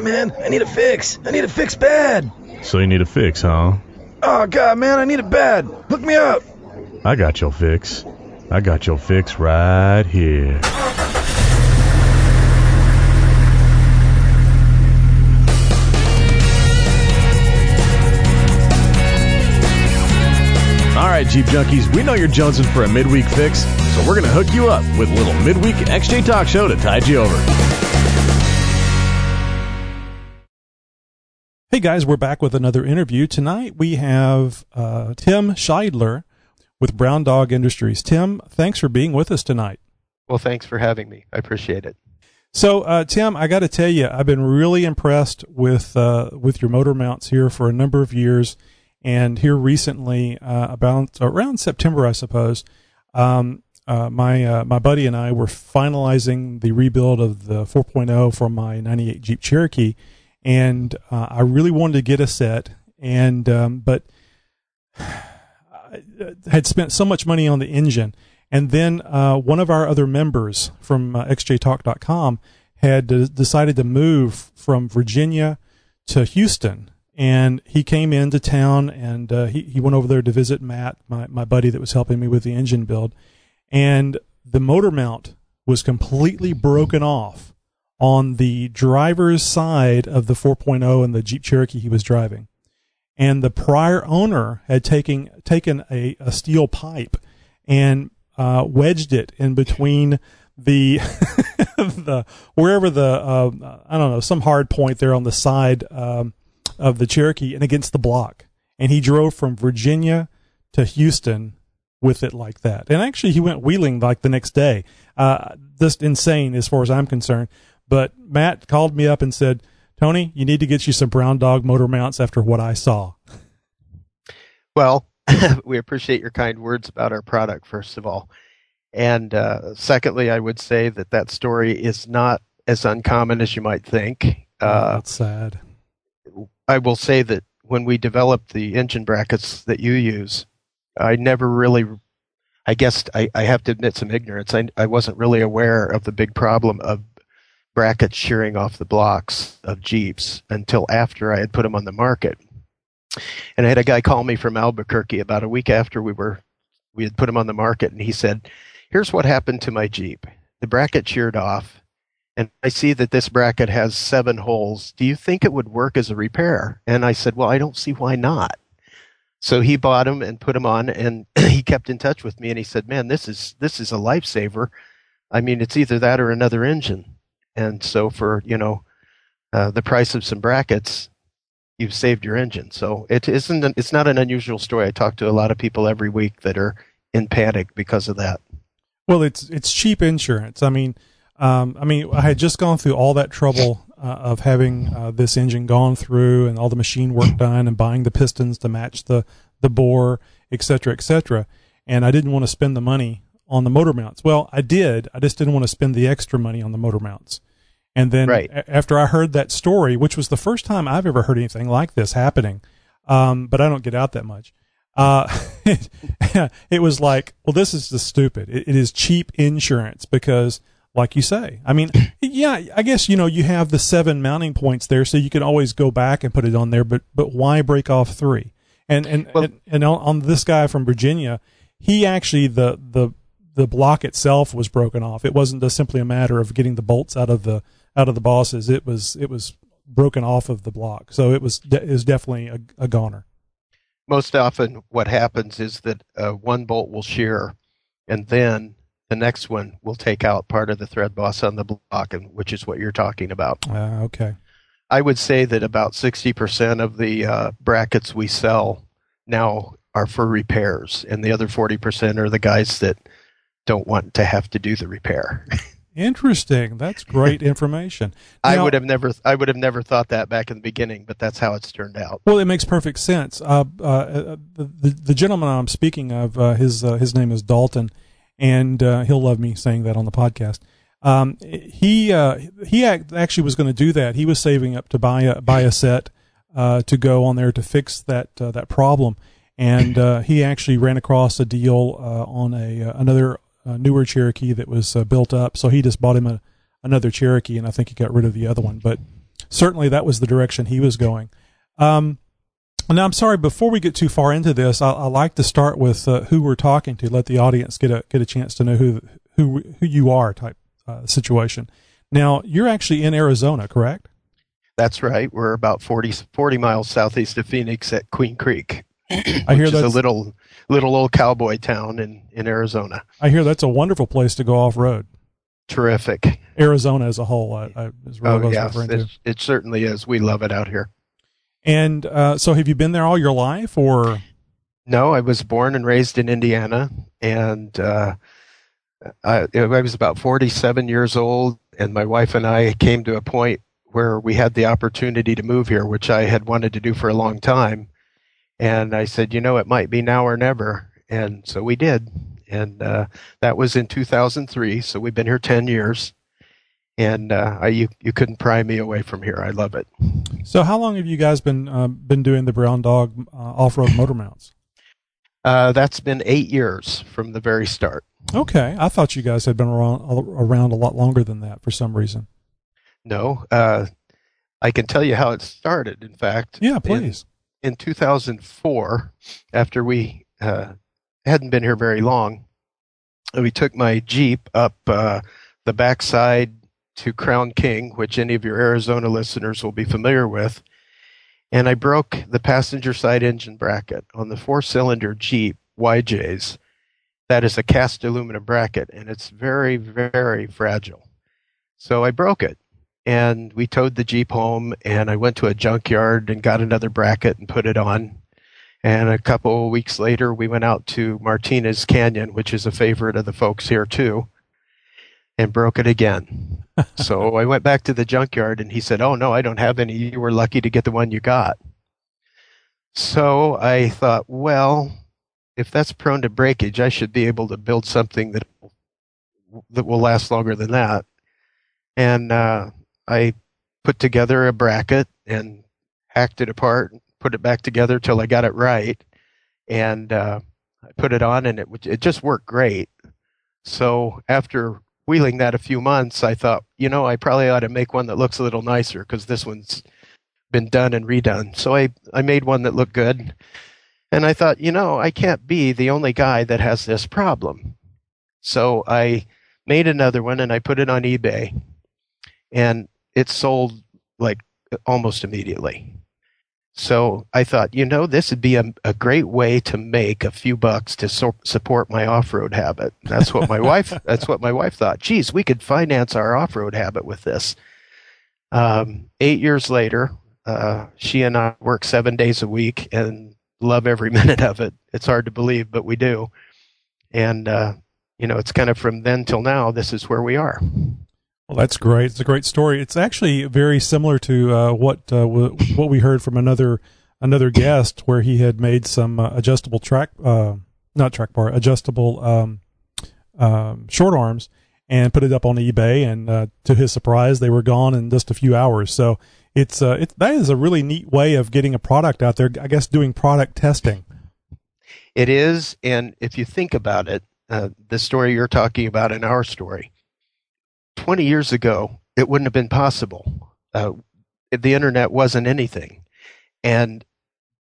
Hey, man, I need a fix. I need a fix bad. So you need a fix, huh? Oh, God, man, I need it bad. Hook me up. I got your fix. I got your fix right here. All right, Jeep Junkies, we know you're jonesing for a midweek fix, so we're going to hook you up with a little midweek XJ Talk Show to tide you over. Hey guys, we're back with another interview. Tonight we have uh, Tim Scheidler with Brown Dog Industries. Tim, thanks for being with us tonight. Well, thanks for having me. I appreciate it. So, uh, Tim, I got to tell you, I've been really impressed with uh, with your motor mounts here for a number of years, and here recently, uh, about around September, I suppose, um, uh, my uh, my buddy and I were finalizing the rebuild of the 4.0 for my '98 Jeep Cherokee, and uh, I really wanted to get a set, and um, but I had spent so much money on the engine. And then uh, one of our other members from uh, xjtalk.com had decided to move from Virginia to Houston. And he came into town and uh, he, he went over there to visit Matt, my, my buddy that was helping me with the engine build. And the motor mount was completely broken off on the driver's side of the 4.0 and the Jeep Cherokee he was driving. And the prior owner had taken, taken a, a steel pipe and uh, wedged it in between the the wherever the uh, I don't know some hard point there on the side um, of the Cherokee and against the block, and he drove from Virginia to Houston with it like that. And actually, he went wheeling like the next day. Uh, just insane as far as I'm concerned. But Matt called me up and said, "Tony, you need to get you some brown dog motor mounts after what I saw." Well, we appreciate your kind words about our product, first of all. And uh, secondly, I would say that that story is not as uncommon as you might think. Uh, That's sad. I will say that when we developed the engine brackets that you use, I never really, I guess I, I have to admit some ignorance. I, I wasn't really aware of the big problem of brackets shearing off the blocks of Jeeps until after I had put them on the market. And I had a guy call me from Albuquerque about a week after we were we had put them on the market, and he said, "Here's what happened to my Jeep. The bracket sheared off, and I see that this bracket has seven holes. Do you think it would work as a repair?" And I said, "Well, I don't see why not." So he bought them and put them on, and he kept in touch with me, and he said, "Man, this is this is a lifesaver. I mean, it's either that or another engine." And so for you know uh, the price of some brackets, you've saved your engine. So it isn't. An, it's not an unusual story. I talk to a lot of people every week that are in panic because of that. Well, it's it's cheap insurance. I mean, um, I mean, I had just gone through all that trouble uh, of having uh, this engine gone through and all the machine work done and buying the pistons to match the the bore, et cetera, et cetera. And I didn't want to spend the money on the motor mounts. Well, I did. I just didn't want to spend the extra money on the motor mounts. And then Right. a- after I heard that story, which was the first time I've ever heard anything like this happening, um, but I don't get out that much. Uh, it, was like, well, this is just stupid. It, it is cheap insurance because, like you say, I mean, yeah, I guess you know you have the seven mounting points there, so you can always go back and put it on there. But but why break off three? And and Well- and, and on, on this guy from Virginia, he actually the the the block itself was broken off. It wasn't just simply a matter of getting the bolts out of the out of the bosses. It was it was broken off of the block. So it was it was definitely a, a goner. Most often, what happens is that uh, one bolt will shear, and then the next one will take out part of the thread boss on the block, and which is what you're talking about. Uh, okay. I would say that about 60% of the uh, brackets we sell now are for repairs, and the other 40% are the guys that don't want to have to do the repair. Interesting. That's great information. I would have never, I would have never thought that back in the beginning, but that's how it's turned out. Well, it makes perfect sense. Uh, uh, the, the the gentleman I'm speaking of, uh, his uh, his name is Dalton, and uh, he'll love me saying that on the podcast. Um, he uh, he ac- actually was going to do that. He was saving up to buy a buy a set uh, to go on there to fix that uh, that problem, and uh, he actually ran across a deal uh, on a uh, another uh, newer Cherokee that was uh, built up. So he just bought him a, another Cherokee, and I think he got rid of the other one. But certainly that was the direction he was going. Um, now, I'm sorry. Before we get too far into this, I, I like to start with uh, who we're talking to. Let the audience get a get a chance to know who who who you are. Type uh, situation. Now, you're actually in Arizona, correct? That's right. We're about 40, 40 miles southeast of Phoenix at Queen Creek. I hear that's a little little old cowboy town in, in Arizona. I hear that's a wonderful place to go off road. Terrific. Arizona as a whole, I, I is really what I Oh yes, it, it certainly is. We love it out here. And uh, so, have you been there all your life, or No, I was born and raised in Indiana, and uh, I, I was about 47 years old, and my wife and I came to a point where we had the opportunity to move here, which I had wanted to do for a long time. And I said, you know, it might be now or never, and so we did. And uh, that was in 2003. So we've been here 10 years, and uh, I, you you couldn't pry me away from here. I love it. so? How long have you guys been uh, been doing the Brown Dog uh, off road motor mounts? Uh, that's been eight years from the very start. Okay, I thought you guys had been around around a lot longer than that for some reason. No, uh, I can tell you how it started. In fact, Yeah, please. In, 2004, after we uh, hadn't been here very long, we took my Jeep up uh, the backside to Crown King, which any of your Arizona listeners will be familiar with, and I broke the passenger side engine bracket on the four-cylinder Jeep YJs. That is a cast aluminum bracket, and it's very, very fragile. So I broke it and we towed the Jeep home and I went to a junkyard and got another bracket and put it on. And a couple of weeks later, we went out to Martinez Canyon, which is a favorite of the folks here too, and broke it again. so I went back to the junkyard and he said, Oh, no, I don't have any. You were lucky to get the one you got. So I thought, well, if that's prone to breakage, I should be able to build something that that will last longer than that. And uh, I put together a bracket and hacked it apart, put it back together till I got it right, and uh, I put it on, and it it just worked great. So after wheeling that a few months, I thought, you know, I probably ought to make one that looks a little nicer because this one's been done and redone. So I I made one that looked good, and I thought, you know, I can't be the only guy that has this problem. So I made another one and I put it on eBay and it sold like almost immediately. So I thought, you know, this would be a, a great way to make a few bucks to so- support my off-road habit. That's what my wife. That's what my wife thought. Geez, we could finance our off-road habit with this. Um, eight years later, uh, she and I work seven days a week and love every minute of it. It's hard to believe, but we do. And uh, you know, it's kind of from then till now. This is where we are. Well, that's great. It's a great story. It's actually very similar to uh, what uh, w- what we heard from another another guest, where he had made some uh, adjustable track, uh, not track bar, adjustable um, um, short arms, and put it up on eBay. And uh, to his surprise, they were gone in just a few hours. So it's uh, it, that is a really neat way of getting a product out there. I guess doing product testing. It is, and if you think about it, uh, the story you're talking about in our story, 20 years ago, it wouldn't have been possible. Uh, the internet wasn't anything, and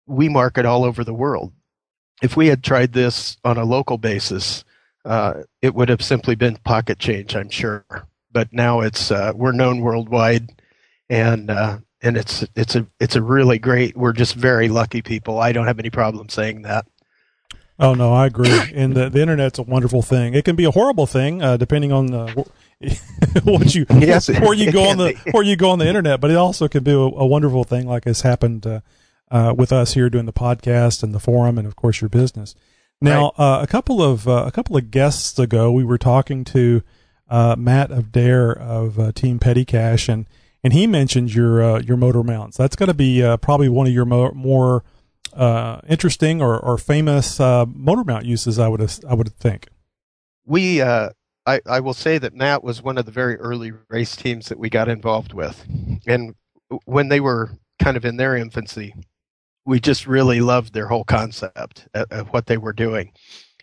we market all over the world. If we had tried this on a local basis, uh, it would have simply been pocket change, I'm sure. But now it's uh, we're known worldwide, and uh, and it's it's a it's a really great. We're just very lucky people. I don't have any problem saying that. Oh no, I agree. And the, the internet's a wonderful thing. It can be a horrible thing, uh, depending on the what you Yes, where you go on the be. where you go on the internet. But it also can be a, a wonderful thing, like has happened uh, uh, with us here doing the podcast and the forum, and of course your business. Now, uh, a couple of uh, a couple of guests ago, we were talking to uh, Matt of Dare of uh, Team Petty Cash, and and he mentioned your uh, your motor mounts. That's going to be uh, probably one of your mo- more uh, interesting or, or famous uh, motor mount uses. I would I would think. we uh, I, I will say that Matt was one of the very early race teams that we got involved with, and when they were kind of in their infancy, we just really loved their whole concept of, what they were doing,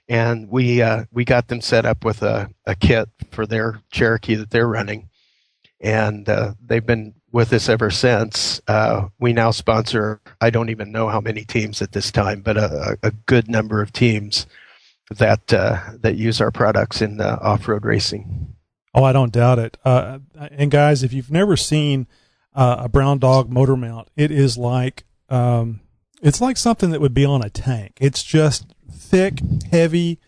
and we uh, we got them set up with a, a kit for their Cherokee that they're running, and uh, they've been with us ever since. Uh, we now sponsor, I don't even know how many teams at this time, but a, a good number of teams that uh, that use our products in uh, off road racing. Oh, I don't doubt it. Uh, and guys, if you've never seen uh, a brown dog motor mount, it is like um, it's like something that would be on a tank. It's just thick, heavy,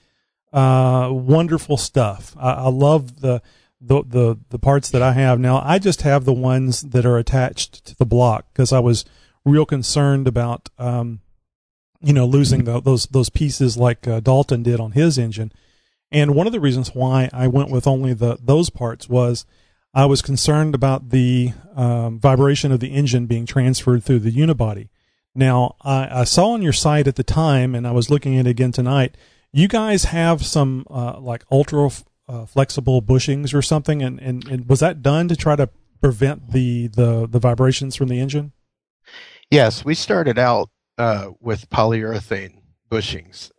uh, wonderful stuff. I, I love the the the the parts that I have now. I just have the ones that are attached to the block because I was real concerned about um, you know losing the, those those pieces like uh, Dalton did on his engine. And one of the reasons why I went with only the those parts was I was concerned about the um, vibration of the engine being transferred through the unibody. Now I, I saw on your site at the time, and I was looking at it again tonight. You guys have some uh, like ultra uh, flexible bushings or something, and, and, and was that done to try to prevent the, the, the vibrations from the engine? Yes, we started out uh, with polyurethane bushings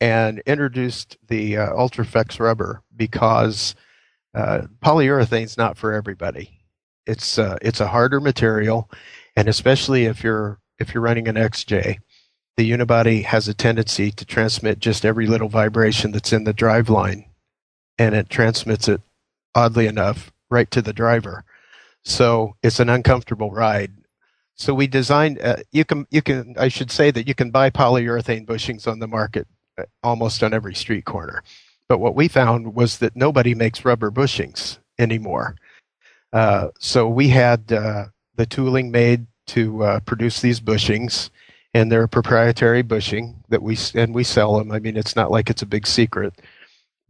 and introduced the uh, Ultraflex rubber because uh, polyurethane is not for everybody. It's uh, it's a harder material, and especially if you're if you're running an XJ, the unibody has a tendency to transmit just every little vibration that's in the drive line and it transmits it oddly enough right to the driver. So it's an uncomfortable ride. So we designed. Uh, you can you can I should say that you can buy polyurethane bushings on the market uh, almost on every street corner. But what we found was that nobody makes rubber bushings anymore. Uh, so we had uh, the tooling made to uh, produce these bushings, and they're a proprietary bushing that we and we sell them. I mean, it's not like it's a big secret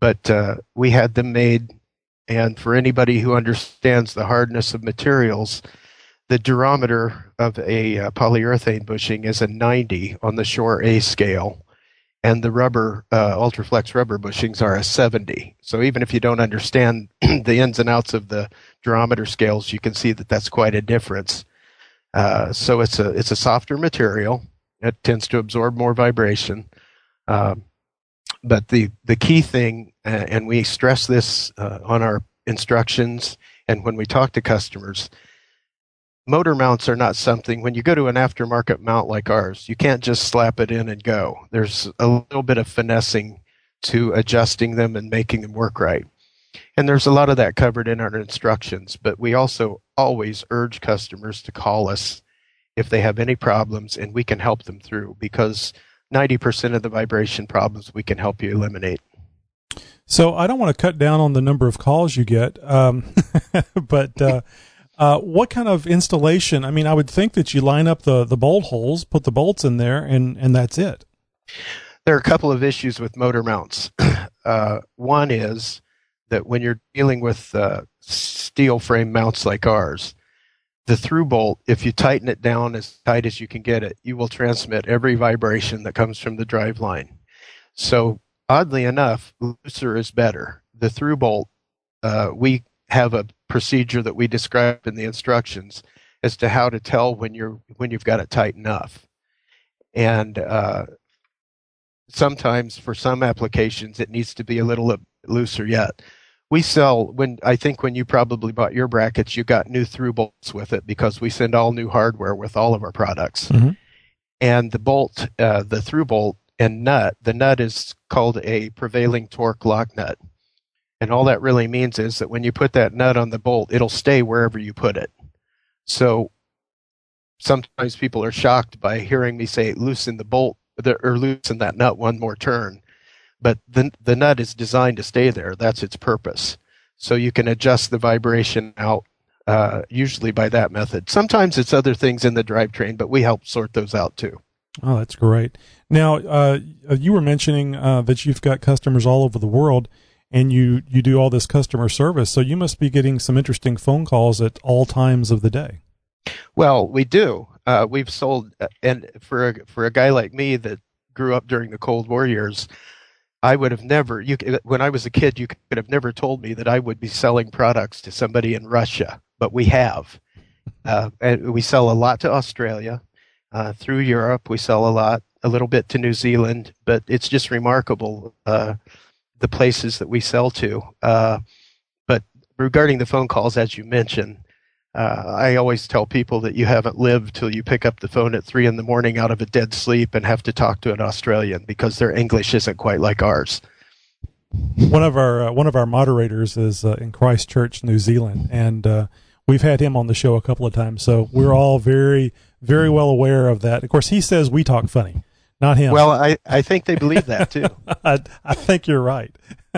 but uh, we had them made. And for anybody who understands the hardness of materials, the durometer of a uh, polyurethane bushing is a 90 on the Shore A scale, and the rubber uh, Ultraflex rubber bushings are a 70. So even if you don't understand the ins and outs of the durometer scales, you can see that that's quite a difference. Uh, so it's a it's a softer material. It tends to absorb more vibration. Um, but the the key thing, and we stress this uh, on our instructions and when we talk to customers, motor mounts are not something. When you go to an aftermarket mount like ours, you can't just slap it in and go. There's a little bit of finessing to adjusting them and making them work right. And there's a lot of that covered in our instructions, but we also always urge customers to call us if they have any problems and we can help them through because 90% of the vibration problems we can help you eliminate. So I don't want to cut down on the number of calls you get, um, but uh, uh, what kind of installation? I mean, I would think that you line up the, the bolt holes, put the bolts in there, and, and that's it. There are a couple of issues with motor mounts. Uh, one is that when you're dealing with uh, steel frame mounts like ours, the through bolt, if you tighten it down as tight as you can get it, you will transmit every vibration that comes from the drive line. So oddly enough, looser is better. The through bolt, uh, we have a procedure that we describe in the instructions as to how to tell when you're when you've got it tight enough. And uh, sometimes for some applications, it needs to be a little looser yet we sell when I think when you probably bought your brackets, you got new through bolts with it because we send all new hardware with all of our products. Mm-hmm. And the bolt, uh, the through bolt and nut, the nut is called a prevailing torque lock nut. And all that really means is that when you put that nut on the bolt, it'll stay wherever you put it. So sometimes people are shocked by hearing me say loosen the bolt or loosen that nut one more turn but the, the nut is designed to stay there. That's its purpose. So you can adjust the vibration out uh, usually by that method. Sometimes it's other things in the drivetrain, but we help sort those out too. Oh, that's great. Now, uh, you were mentioning uh, that you've got customers all over the world, and you you do all this customer service. So you must be getting some interesting phone calls at all times of the day. Well, we do. Uh, we've sold, uh, and for a, for a guy like me that grew up during the Cold War years, I would have never, you, when I was a kid, you could have never told me that I would be selling products to somebody in Russia, but we have. Uh, and we sell a lot to Australia, uh, through Europe. We sell a lot, a little bit to New Zealand, but it's just remarkable uh, the places that we sell to. Uh, but regarding the phone calls, as you mentioned, uh, I always tell people that you haven't lived till you pick up the phone at three in the morning out of a dead sleep and have to talk to an Australian because their English isn't quite like ours. One of our uh, one of our moderators is uh, in Christchurch, New Zealand, and uh, we've had him on the show a couple of times. So we're all very very well aware of that. Of course, he says we talk funny, not him. Well, I, I think they believe that too. I, I think you're right.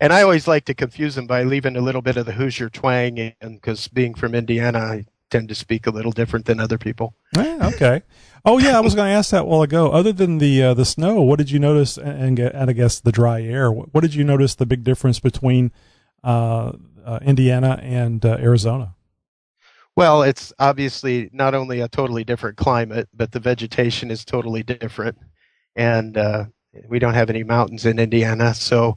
and I always like to confuse them by leaving a little bit of the Hoosier twang in, because being from Indiana, I tend to speak a little different than other people. Yeah, okay. Oh yeah, I was going to ask that a while ago. Other than the uh, the snow, what did you notice? And, and I guess the dry air. What, did you notice the big difference between uh, uh, Indiana and uh, Arizona? Well, it's obviously not only a totally different climate, but the vegetation is totally different, and uh, we don't have any mountains in Indiana, so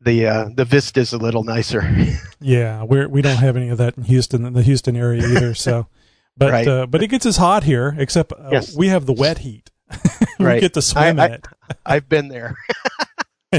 the uh, the vista is a little nicer. yeah, we we don't have any of that in Houston, the Houston area either. So, but right. uh, but it gets as hot here, except uh, yes. we have the wet heat. we right. get to swim I, in it. I've been there.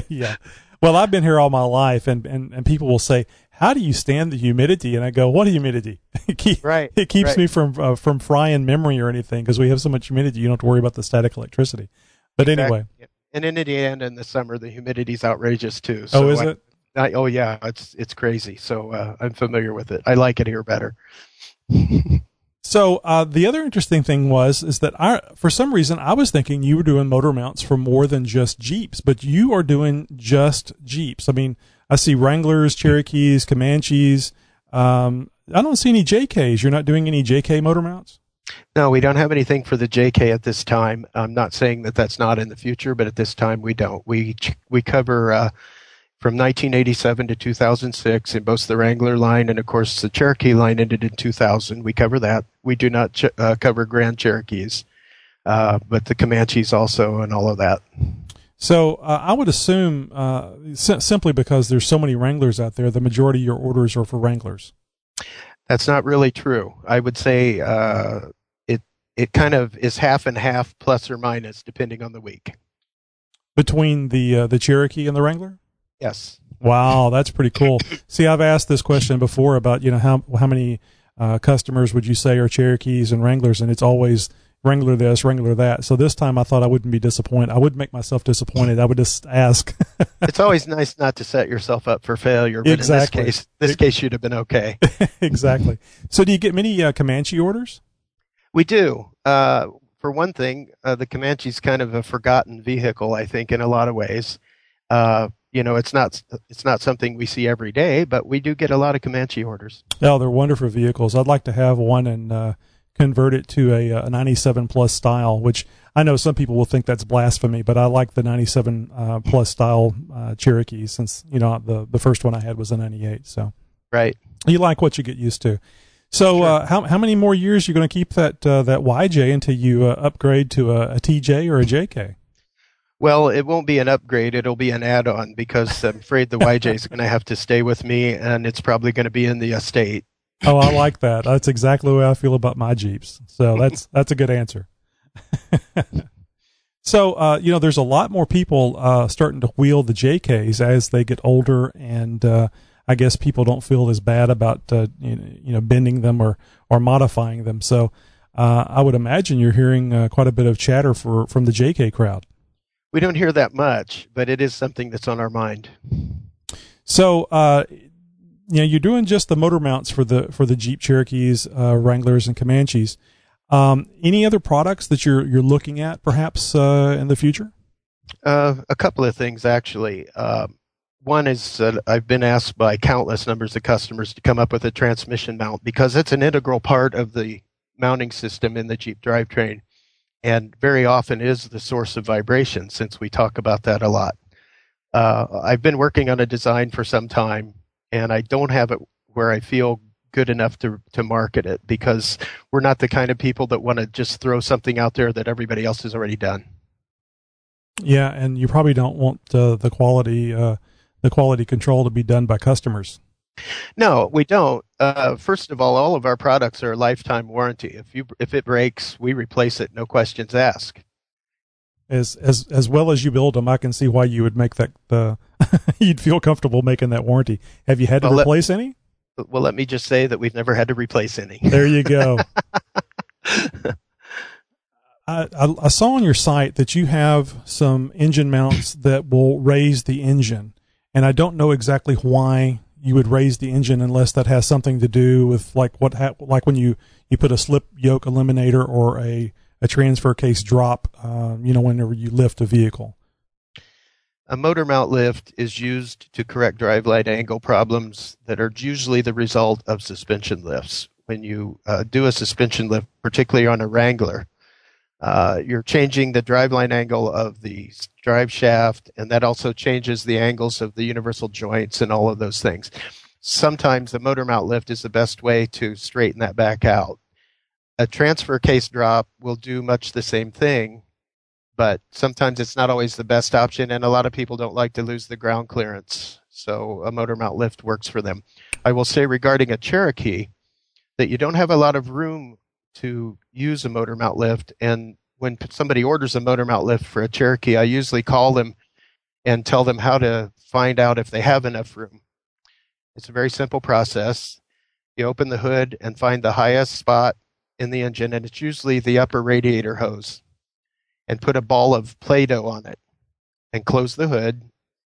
yeah. Well, I've been here all my life, and, and, and people will say, "How do you stand the humidity?" And I go, "What humidity? it, keep, right. it keeps right. me from uh, from frying memory or anything because we have so much humidity. You don't have to worry about the static electricity." But exactly. anyway, and in Indiana in the summer, the humidity's outrageous too. So oh, is I, it? I, oh yeah, it's it's crazy. So uh, I'm familiar with it. I like it here better. so uh, the other interesting thing was is that I, for some reason, I was thinking you were doing motor mounts for more than just Jeeps, but you are doing just Jeeps. I mean, I see Wranglers, Cherokees, Comanches. Um, I don't see any JKs. You're not doing any JK motor mounts. No, we don't have anything for the JK at this time. I'm not saying that that's not in the future, but at this time we don't. We we cover uh, from 1987 to 2006 in both the Wrangler line and of course the Cherokee line ended in 2000. We cover that. We do not ch- uh, cover Grand Cherokees, uh, but the Comanches also and all of that. So uh, I would assume uh, simply because there's so many Wranglers out there, the majority of your orders are for Wranglers. That's not really true. I would say uh, it it kind of is half and half, plus or minus, depending on the week. Between the uh, the Cherokee and the Wrangler. Yes. Wow, that's pretty cool. See, I've asked this question before about you know how how many uh, customers would you say are Cherokees and Wranglers, and it's always Wrangler this, Wrangler that. So this time I thought I wouldn't be disappointed. I wouldn't make myself disappointed. I would just ask. it's always nice not to set yourself up for failure, but exactly. in this case, this case should have been okay. exactly. So do you get many uh, Comanche orders? We do. Uh, for one thing, uh, the Comanche's kind of a forgotten vehicle, I think, in a lot of ways. Uh, you know, it's not it's not something we see every day, but we do get a lot of Comanche orders. Oh, they're wonderful vehicles. I'd like to have one and uh, convert it to a, a 97 plus style, which I know some people will think that's blasphemy, but I like the 97 uh, plus style uh, Cherokee since you know the the first one I had was a 98. So right, you like what you get used to. So sure. uh, how how many more years are you going to keep that uh, that YJ until you uh, upgrade to a, a TJ or a JK? Well, it won't be an upgrade. It'll be an add-on because I'm afraid the YJ is going to have to stay with me, and it's probably going to be in the estate oh, I like that. That's exactly the way I feel about my Jeeps. So that's that's a good answer. so uh, you know, there's a lot more people uh, starting to wheel the JKs as they get older, and uh, I guess people don't feel as bad about uh, you know bending them or or modifying them. So uh, I would imagine you're hearing uh, quite a bit of chatter for from the JK crowd. We don't hear that much, but it is something that's on our mind. So, you know, you're doing just the motor mounts for the for the Jeep Cherokees, uh, Wranglers, and Comanches. Um, any other products that you're you're looking at, perhaps uh, in the future? Uh, a couple of things actually. Um, one is I've been asked by countless numbers of customers to come up with a transmission mount because it's an integral part of the mounting system in the Jeep drivetrain, and very often is the source of vibration. Since we talk about that a lot, uh, I've been working on a design for some time and I don't have it where I feel good enough to to market it because we're not the kind of people that want to just throw something out there that everybody else has already done. Yeah, and you probably don't want uh, the quality uh, the quality control to be done by customers. No, we don't. Uh, first of all, all of our products are a lifetime warranty. If you if it breaks, we replace it, no questions asked as as as well as you build them, I can see why you would make that. Uh, you'd feel comfortable making that warranty. Have you had to well, replace let, any? Well, let me just say that we've never had to replace any. There you go. I, I, I saw on your site that you have some engine mounts that will raise the engine, and I don't know exactly why you would raise the engine unless that has something to do with like what ha- like when you you put a slip yoke eliminator or a a transfer case drop, um, you know, whenever you lift a vehicle. A motor mount lift is used to correct drive driveline angle problems that are usually the result of suspension lifts. When you uh, do a suspension lift, particularly on a Wrangler, uh, you're changing the driveline angle of the drive shaft, and that also changes the angles of the universal joints and all of those things. Sometimes the motor mount lift is the best way to straighten that back out. A transfer case drop will do much the same thing, but sometimes it's not always the best option, and a lot of people don't like to lose the ground clearance. So a motor mount lift works for them. I will say regarding a Cherokee that you don't have a lot of room to use a motor mount lift. And when somebody orders a motor mount lift for a Cherokee, I usually call them and tell them how to find out if they have enough room. It's a very simple process. You open the hood and find the highest spot in the engine, and it's usually the upper radiator hose, and put a ball of Play Doh on it and close the hood.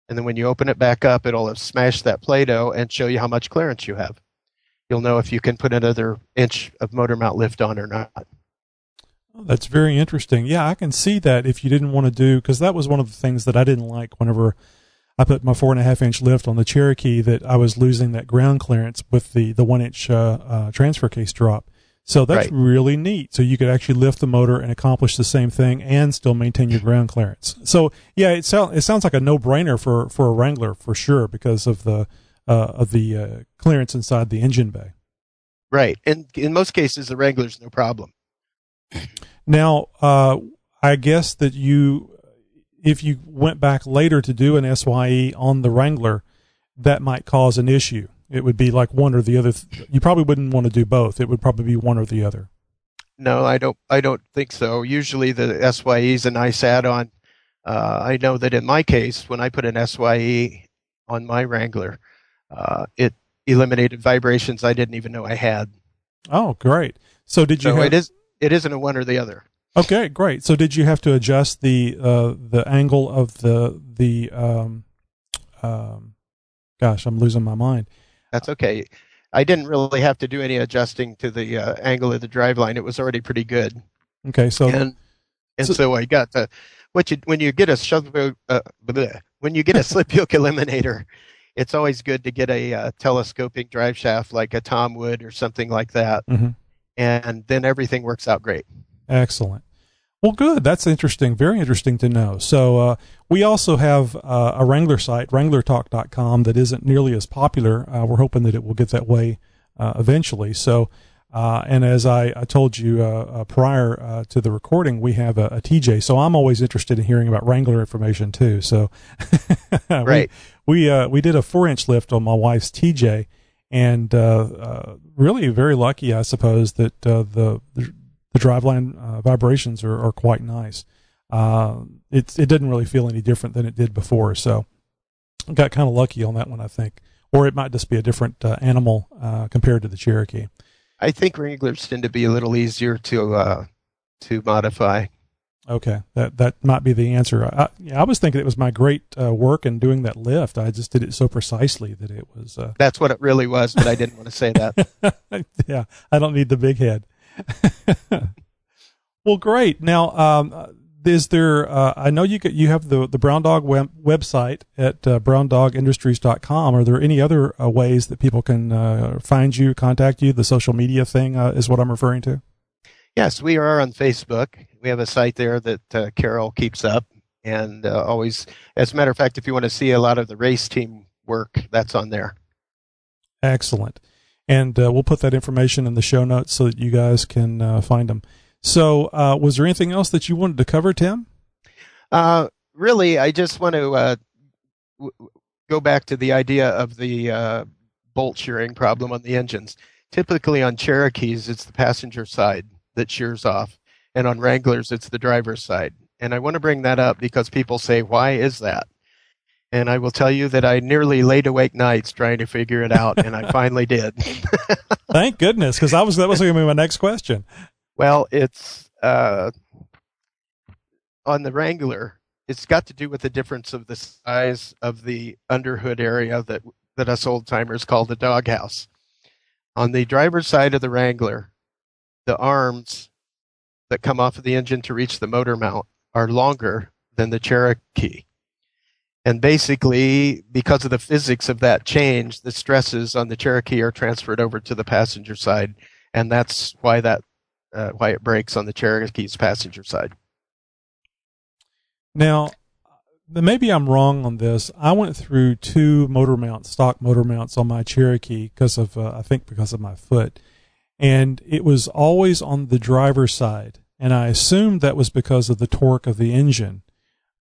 And then when you open it back up, it'll have smashed that Play Doh and show you how much clearance you have you'll know if you can put another inch of motor mount lift on or not. That's very interesting. Yeah, I can see that if you didn't want to do, because that was one of the things that I didn't like whenever I put my four and a half inch lift on the Cherokee, that I was losing that ground clearance with the, the one inch uh, uh, transfer case drop. So that's right. really neat. So you could actually lift the motor and accomplish the same thing and still maintain your ground clearance. So yeah, it, sounds it sounds like a no brainer for, for a Wrangler for sure because of the, uh, of the uh, clearance inside the engine bay. Right, and in most cases, the Wrangler's no problem. Now, uh, I guess that you, if you went back later to do an SYE on the Wrangler, that might cause an issue. It would be like one or the other. You probably wouldn't want to do both. It would probably be one or the other. No, I don't. I don't think so. Usually, the SYE is a nice add-on. Uh, I know that in my case, when I put an SYE on my Wrangler, uh, it eliminated vibrations I didn't even know I had. Oh, great! So did you? So have... it is. It isn't a one or the other. Okay, great. So did you have to adjust the uh, the angle of the the um, um, gosh, I'm losing my mind. That's okay. I didn't really have to do any adjusting to the uh, angle of the drive line. It was already pretty good. Okay, so and and so, so I got the what you when you get a slip uh, when you get a slip yoke eliminator, it's always good to get a uh, telescoping drive shaft like a Tom Wood or something like that, mm-hmm. and then everything works out great. Excellent. Well, good. That's interesting. Very interesting to know. So, uh, we also have uh, a Wrangler site, wranglertalk.com, that isn't nearly as popular. Uh, we're hoping that it will get that way uh, eventually. So, uh, and as I, I told you uh, uh, prior uh, to the recording, we have a, a, TJ. So I'm always interested in hearing about Wrangler information too. So right, we we, uh, we, did a four inch lift on my wife's TJ, and uh, really very lucky, I suppose, that the the, the driveline vibrations are, are quite nice. it it didn't really feel any different than it did before. So I got kind of lucky on that one, I think. Or it might just be a different animal compared to the Cherokee. I think Wranglers tend to be a little easier to uh, to modify. Okay, that that might be the answer. I, I was thinking it was my great uh, work in doing that lift. I just did it so precisely that it was. Uh... That's what it really was, but I didn't want to say that. yeah, I don't need the big head. well, great. Now, um, is there? Uh, I know you get, you have the the Brown Dog web, website at uh, browndogindustries.com. Are there any other uh, ways that people can uh, find you, contact you? The social media thing uh, is what I'm referring to. Yes, we are on Facebook. We have a site there that uh, Carol keeps up, and uh, always. As a matter of fact, if you want to see a lot of the race team work, that's on there. Excellent, and we'll put that information in the show notes so that you guys can find them. So, uh, was there anything else that you wanted to cover, Tim? Uh, really, I just want to uh, w- go back to the idea of the uh, bolt shearing problem on the engines. Typically, on Cherokees, it's the passenger side that shears off, and on Wranglers, it's the driver's side. And I want to bring that up because people say, "Why is that?" And I will tell you that I nearly laid awake nights trying to figure it out, and I finally did. Thank goodness, because I was that was going to be my next question. Well, it's uh, on the Wrangler. It's got to do with the difference of the size of the underhood area that that us old timers call the doghouse. On the driver's side of the Wrangler, the arms that come off of the engine to reach the motor mount are longer than the Cherokee. And basically, because of the physics of that change, the stresses on the Cherokee are transferred over to the passenger side, and that's why that uh, why it breaks on the Cherokee's passenger side. Now, maybe I'm wrong on this. I went through two motor mounts, stock motor mounts on my Cherokee because of uh, I think because of my foot, and it was always on the driver's side, and I assumed that was because of the torque of the engine.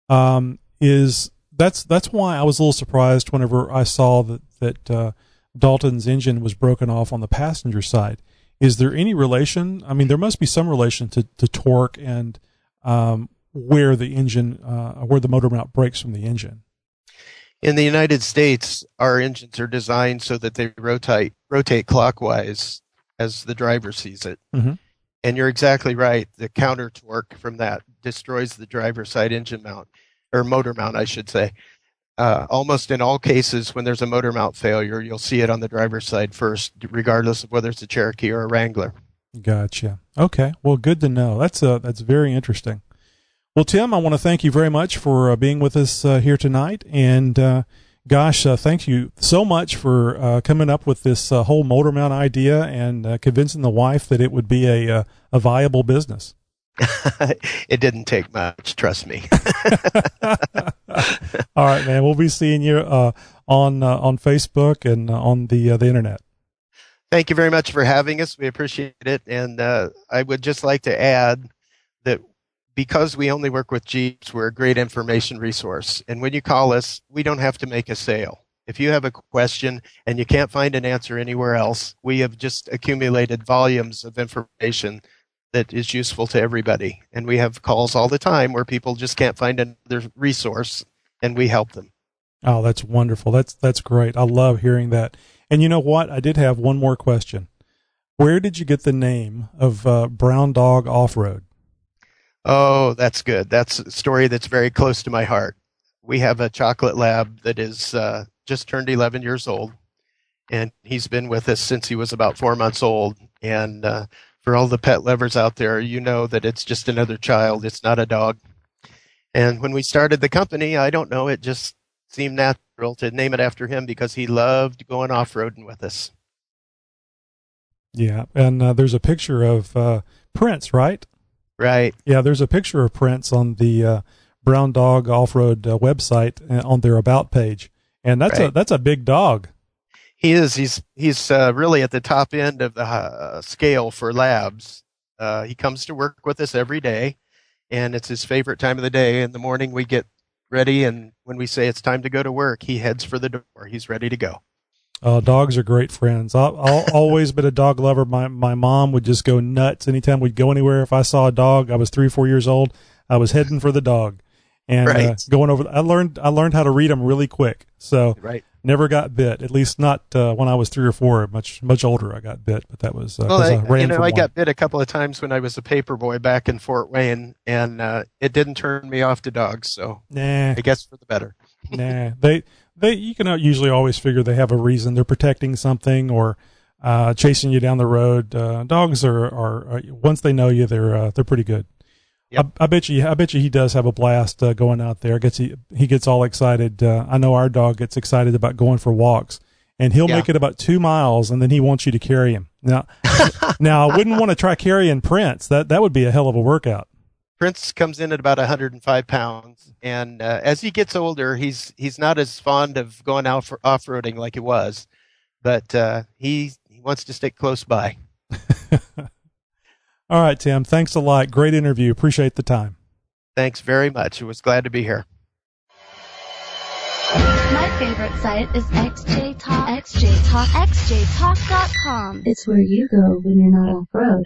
Um, is that's that's why I was a little surprised whenever I saw that that uh, Dalton's engine was broken off on the passenger side. Is there any relation? I mean, there must be some relation to, to torque and um, where the engine, uh, where the motor mount breaks from the engine. In the United States, our engines are designed so that they rotate rotate clockwise as the driver sees it. Mm-hmm. And you're exactly right. The counter torque from that destroys the driver side engine mount or motor mount, I should say. Uh, almost in all cases, when there's a motor mount failure, you'll see it on the driver's side first, regardless of whether it's a Cherokee or a Wrangler. Gotcha. Okay. Well, good to know. That's uh, that's very interesting. Well, Tim, I want to thank you very much for uh, being with us uh, here tonight, and uh, gosh, uh, thank you so much for uh, coming up with this uh, whole motor mount idea and convincing the wife that it would be a a viable business. it didn't take much, trust me. All right, man. We'll be seeing you uh, on uh, on Facebook and uh, on the uh, the internet. Thank you very much for having us. We appreciate it, and uh, I would just like to add that because we only work with Jeeps, we're a great information resource. And when you call us, we don't have to make a sale. If you have a question and you can't find an answer anywhere else, we have just accumulated volumes of information that is useful to everybody. And we have calls all the time where people just can't find another resource and we help them. Oh, that's wonderful. That's that's great. I love hearing that. And you know what? I did have one more question. Where did you get the name of uh, Brown Dog Off Road? Oh, that's good. That's a story that's very close to my heart. We have a chocolate lab that is uh, just turned 11 years old, and he's been with us since he was about four months old. And uh, for all the pet lovers out there, you know that it's just another child. It's not a dog. And when we started the company, I don't know, it just seemed natural to name it after him because he loved going off roading with us. Yeah, and uh, there's a picture of uh, Prince, right? Right. Yeah, there's a picture of Prince on the uh, Brown Dog Off Road uh, website uh, on their About page, and that's Right. a that's a big dog. He is. He's he's uh, really at the top end of the uh, scale for labs. Uh, he comes to work with us every day, and it's his favorite time of the day. In the morning, we get ready, and when we say it's time to go to work, he heads for the door. He's ready to go. Uh, dogs are great friends. I've, always been a dog lover. My my mom would just go nuts anytime we'd go anywhere. If I saw a dog, I was three or four years old. I was heading for the dog, and uh, going over. I learned I learned how to read them really quick. So Right. never got bit. At least not uh, when I was three or four. Much much older, I got bit, but that was uh, Well, I, I you know, I one. got bit a couple of times when I was a paper boy back in Fort Wayne, and uh, it didn't turn me off to dogs. So nah I guess for the better. nah they they you can usually always figure they have a reason. They're protecting something or. Uh, chasing you down the road. Uh, dogs are, are, are once they know you, they're uh, they're pretty good. Yep. I, I bet you. I bet you he does have a blast uh, going out there. Gets he, he gets all excited. Uh, I know our dog gets excited about going for walks, and he'll Yeah. make it about two miles, and then he wants you to carry him. Now, now I wouldn't want to try carrying Prince. That that would be a hell of a workout. Prince comes in at about 105 pounds, and uh, as he gets older, he's he's not as fond of going out for off roading like he was, but uh, he he wants to stick close by. All right, Tim. Thanks a lot. Great interview. Appreciate the time. Thanks very much. I was glad to be here. My favorite site is XJ Talk. XJ Talk. XJTalk.com. It's where you go when you're not off road.